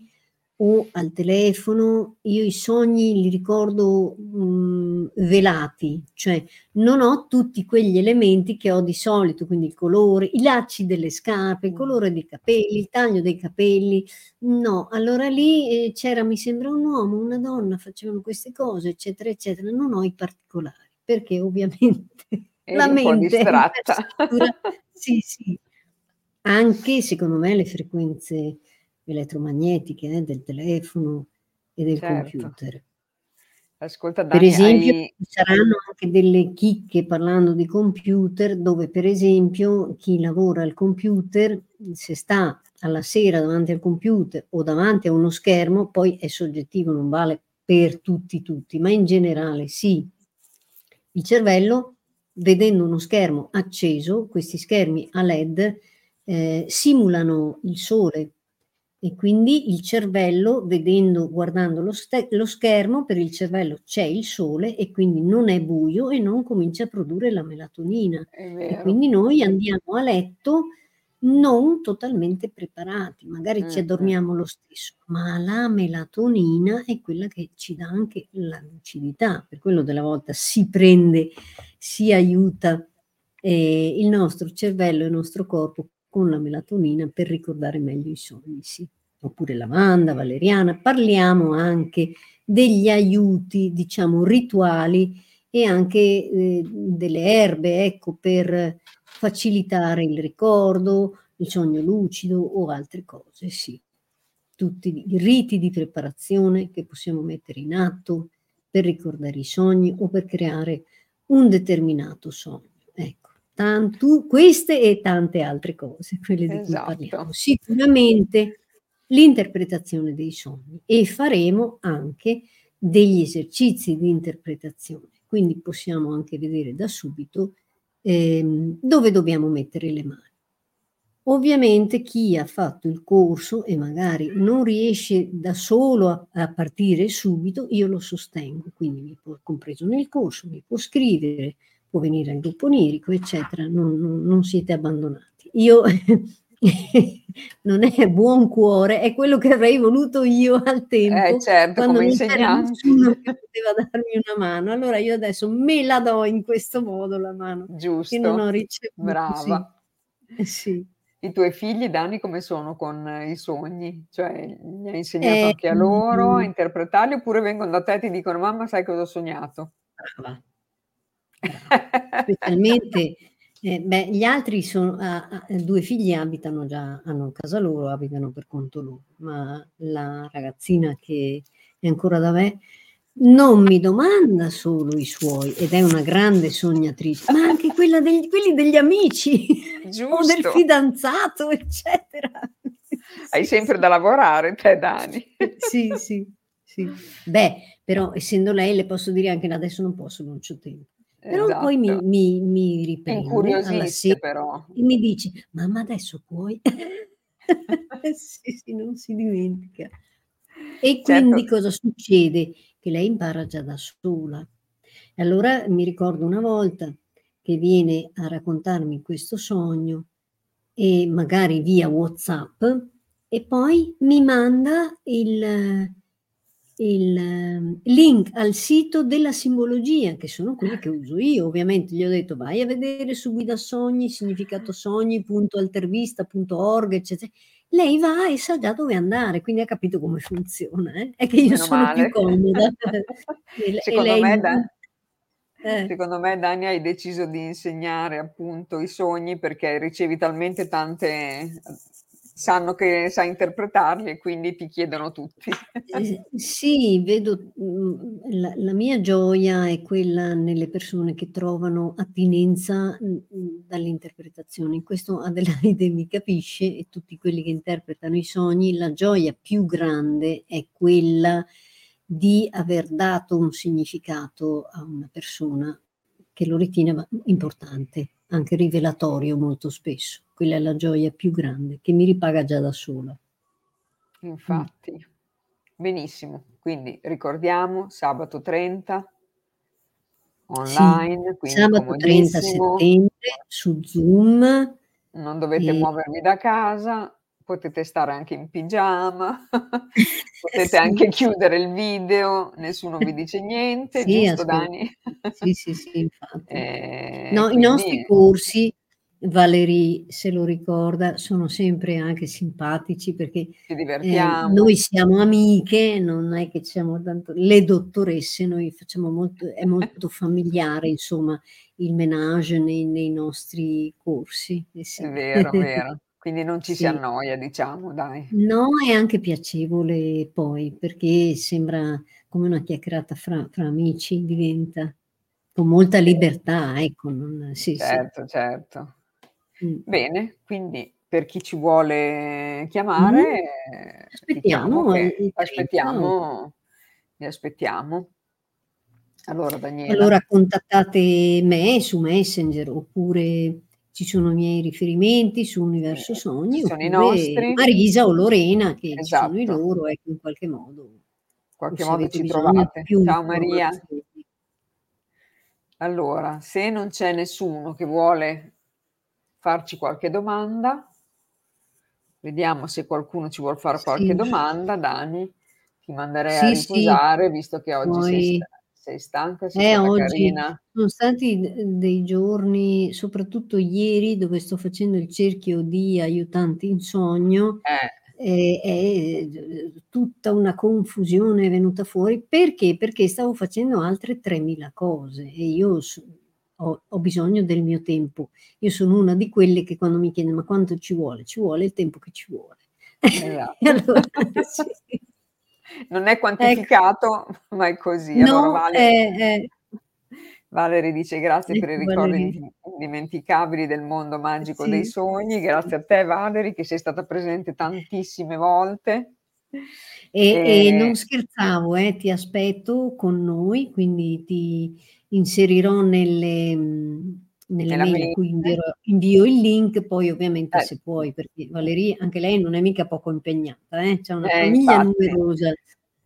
o al telefono, io i sogni li ricordo mm, velati, cioè non ho tutti quegli elementi che ho di solito, quindi il colore, i lacci delle scarpe, il colore dei capelli, il taglio dei capelli. No, allora lì eh, c'era, mi sembra un uomo, una donna, facevano queste cose, eccetera, eccetera, non ho i particolari perché ovviamente [laughs] Eri la mente è [laughs] sì, sì. Anche secondo me le frequenze elettromagnetiche eh, del telefono e del certo. computer. Ascolta Per Dani, esempio, hai ci saranno anche delle chicche parlando di computer, dove per esempio chi lavora al computer, se sta alla sera davanti al computer o davanti a uno schermo, poi è soggettivo, non vale per tutti tutti, ma in generale sì. Il cervello, vedendo uno schermo acceso, questi schermi a LED eh, simulano il sole e quindi il cervello, vedendo, guardando lo, ste- lo schermo, per il cervello c'è il sole e quindi non è buio e non comincia a produrre la melatonina. E quindi noi andiamo a letto non totalmente preparati, magari ci Mh-mh. addormiamo lo stesso, ma la melatonina è quella che ci dà anche la lucidità. Per quello della volta si prende, si aiuta eh, il nostro cervello e il nostro corpo con la melatonina per ricordare meglio i sogni, sì. Oppure lavanda, valeriana. Parliamo anche degli aiuti, diciamo, rituali e anche eh, delle erbe, ecco, per facilitare il ricordo, il sogno lucido o altre cose, sì. Tutti i riti di preparazione che possiamo mettere in atto per ricordare i sogni o per creare un determinato sogno. Ecco, tanto, queste e tante altre cose, quelle di cui parliamo. Esatto. Sicuramente l'interpretazione dei sogni e faremo anche degli esercizi di interpretazione, quindi possiamo anche vedere da subito ehm, dove dobbiamo mettere le mani. Ovviamente chi ha fatto il corso e magari non riesce da solo a, a partire subito, io lo sostengo, quindi mi può, compreso nel corso, mi può scrivere, può venire al gruppo onirico, eccetera, non, non, non siete abbandonati. Io [laughs] [laughs] non è buon cuore, è quello che avrei voluto io al tempo, Eh certo, quando come non c'era insegnante. nessuno che poteva darmi una mano. Allora io adesso me la do in questo modo la mano che non Giusto, ho ricevuto. Brava. Eh sì. I tuoi figli, Dani, come sono con i sogni? Cioè, gli hai insegnato Eh, anche a loro a mm, interpretarli oppure vengono da te e ti dicono: "Mamma, sai cosa ho sognato?" brava. Specialmente, eh, beh, gli altri sono, ha- ha- due figli abitano già, hanno casa loro, abitano per conto loro, ma la ragazzina che è ancora da me non mi domanda solo i suoi ed è una grande sognatrice, ma anche quella degli, quelli degli amici [laughs] [laughs] o del fidanzato, eccetera. Hai sempre da lavorare te, Dani. Sì, sì, sì. Beh, però essendo lei le posso dire anche adesso non posso, non c'ho tempo. Però poi mi, Esatto. mi, mi riprende alla sera però. e mi dice, mamma adesso puoi? [laughs] sì, sì, non si dimentica. E quindi Certo. cosa succede? Che lei impara già da sola. E allora mi ricordo una volta che viene a raccontarmi questo sogno e magari via WhatsApp e poi mi manda il, il ehm, link al sito della simbologia, che sono quelli che uso io. Ovviamente gli ho detto vai a vedere su Guida Sogni, significato sogni.altervista.org, eccetera. Lei va e sa già dove andare, quindi ha capito come [laughs] funziona. eh. È che io Meno sono più male. comoda [laughs] e, e Secondo lei me, no. Da Eh. secondo me, Dani, hai deciso di insegnare appunto i sogni perché ricevi talmente tante sanno che sai interpretarli e quindi ti chiedono tutti. Eh, sì, vedo, mhmm, la la mia gioia è quella nelle persone che trovano attinenza, mhmm, mhmm, dall'interpretazione. In questo Adelaide mi capisce e tutti quelli che interpretano i sogni, la gioia più grande è quella di aver dato un significato a una persona che lo riteneva importante, anche rivelatorio molto spesso. Quella è la gioia più grande, che mi ripaga già da sola. Infatti. Benissimo, quindi ricordiamo sabato 30 Sì, online, quindi sabato 30 comodissimo. settembre su Zoom. Non dovete E muovervi da casa, potete stare anche in pigiama, [laughs] potete Sì. anche chiudere il video, nessuno vi dice niente, Sì, giusto Dani? sì, sì, sì, infatti. Ehm, No, i nostri quindi corsi, Valerie se lo ricorda, sono sempre anche simpatici perché, ci divertiamo. noi siamo amiche, non è che siamo tanto le dottoresse, noi facciamo molto è molto [laughs] familiare insomma il ménage nei nei nostri corsi. Eh È sì. vero, vero. Quindi non ci si Sì. annoia, diciamo, dai. No, è anche piacevole poi, perché sembra come una chiacchierata fra fra amici diventa, con molta Sì. libertà, ecco, non sì, sì. Certo, certo. Mh. Bene, quindi per chi ci vuole Mh. chiamare, diciamo Aspettiamo che il 30 aspettiamo vi aspettiamo. Allora Daniela Allora contattate me su Messenger, oppure ci sono i miei riferimenti su Universo Ci Sogni, sono i nostri. Marisa o Lorena, che ci sono i Esatto. loro, ecco, in qualche modo. O Qualche modo ci trovate. più Ciao Maria. Allora, se non c'è nessuno che vuole farci qualche domanda vediamo se qualcuno ci vuol fare qualche Sì. domanda, Dani, ti manderei a Sì, sì. riposare visto che oggi sei Poi sta sei stanca, sei eh, oggi carina. sono stati d dei giorni, soprattutto ieri, dove sto facendo il cerchio di aiutanti in sogno, Eh. e e d tutta una confusione è venuta fuori. Perché? Perché stavo facendo altre 3000 cose e io s ho ho bisogno del mio tempo. Io sono una di quelle che quando mi chiede: "Ma quanto ci vuole?" Ci vuole il tempo che ci vuole. [laughs] Esatto. Allora [laughs] sì. Non è Ecco. quantificato, [laughs] ma è così. Allora No, Vale eh, eh. Valerie dice: "Grazie per i Ecco ricordi Valerie. indi indimenticabili del mondo magico dei Sì. sogni." Grazie a te Valerie, che sei stata presente tantissime volte. E e non E scherzavo, eh, ti aspetto con noi, quindi ti inserirò nelle nelle Nella mail a cui invierò invio il link, poi ovviamente Eh. se puoi, perché Valerie anche lei non è mica poco impegnata, eh, c'ha una Eh, famiglia infatti. numerosa.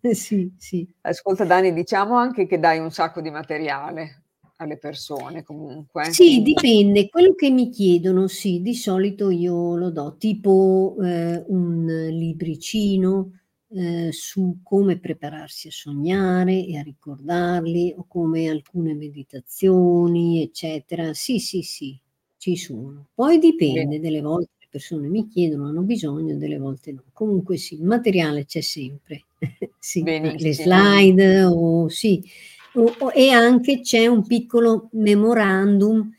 Eh, [laughs] sì, sì. Ascolta Dani, diciamo anche che dai un sacco di materiale alle persone comunque, Sì, dipende. Quello che mi chiedono, sì, di solito io lo do, tipo, ehm, un libricino, ehm, su come prepararsi a sognare e a ricordarli, o come alcune meditazioni, eccetera. Sì, sì, sì, ci sono. Poi dipende, delle volte le persone mi chiedono, hanno bisogno, delle volte no. Comunque sì, il materiale c'è sempre. [laughs] Sì, le slide o sì, o o e anche c'è un piccolo memorandum,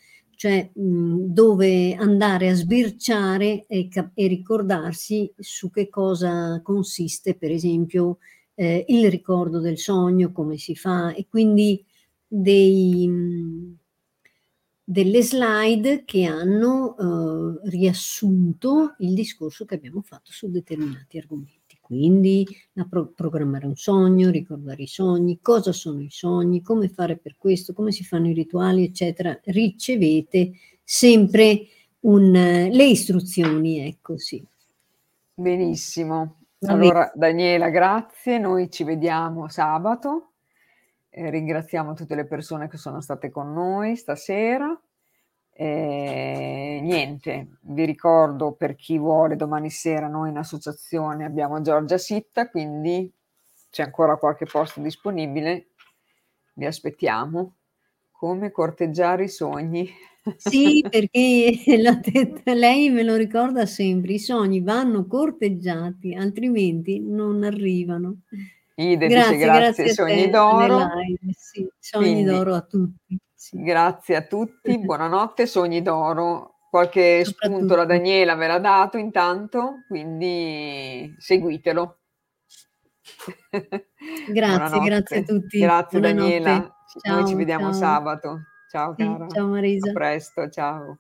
cioè, mhmm, dove andare a sbirciare e cap e ricordarsi su che cosa consiste, per esempio, ehm, il ricordo del sogno, come si fa, e quindi dei mhmm, delle slide che hanno, uhm, riassunto il discorso che abbiamo fatto su determinati argomenti. Quindi pro programmare un sogno, ricordare i sogni, cosa sono i sogni, come fare per questo, come si fanno i rituali, eccetera. Ricevete sempre un le istruzioni, ecco, sì. Benissimo. Allora Daniela grazie, noi ci vediamo sabato. E ringraziamo tutte le persone che sono state con noi stasera. E niente, vi ricordo per chi vuole domani sera noi in associazione abbiamo Giorgia Sitta, quindi c'è ancora qualche posto disponibile. Vi aspettiamo. Come corteggiare i sogni. Sì, [laughs] perché [laughs] l'ha detta lei, me lo ricorda sempre, i sogni vanno corteggiati, altrimenti non arrivano. Ide dice: Grazie, "Grazie grazie a sogni te d'oro." Sì, sogni Quindi d'oro a tutti, sì. grazie a tutti, [laughs] buonanotte, sogni d'oro. Qualche spunto la. Daniela ve l'ha dato intanto, quindi seguitelo. [laughs] Grazie, grazie a tutti. Grazie Buonanotte. Daniela. C noi ci Ciao, vediamo ciao. sabato. Ciao cara. ciao A Marisa. presto, ciao.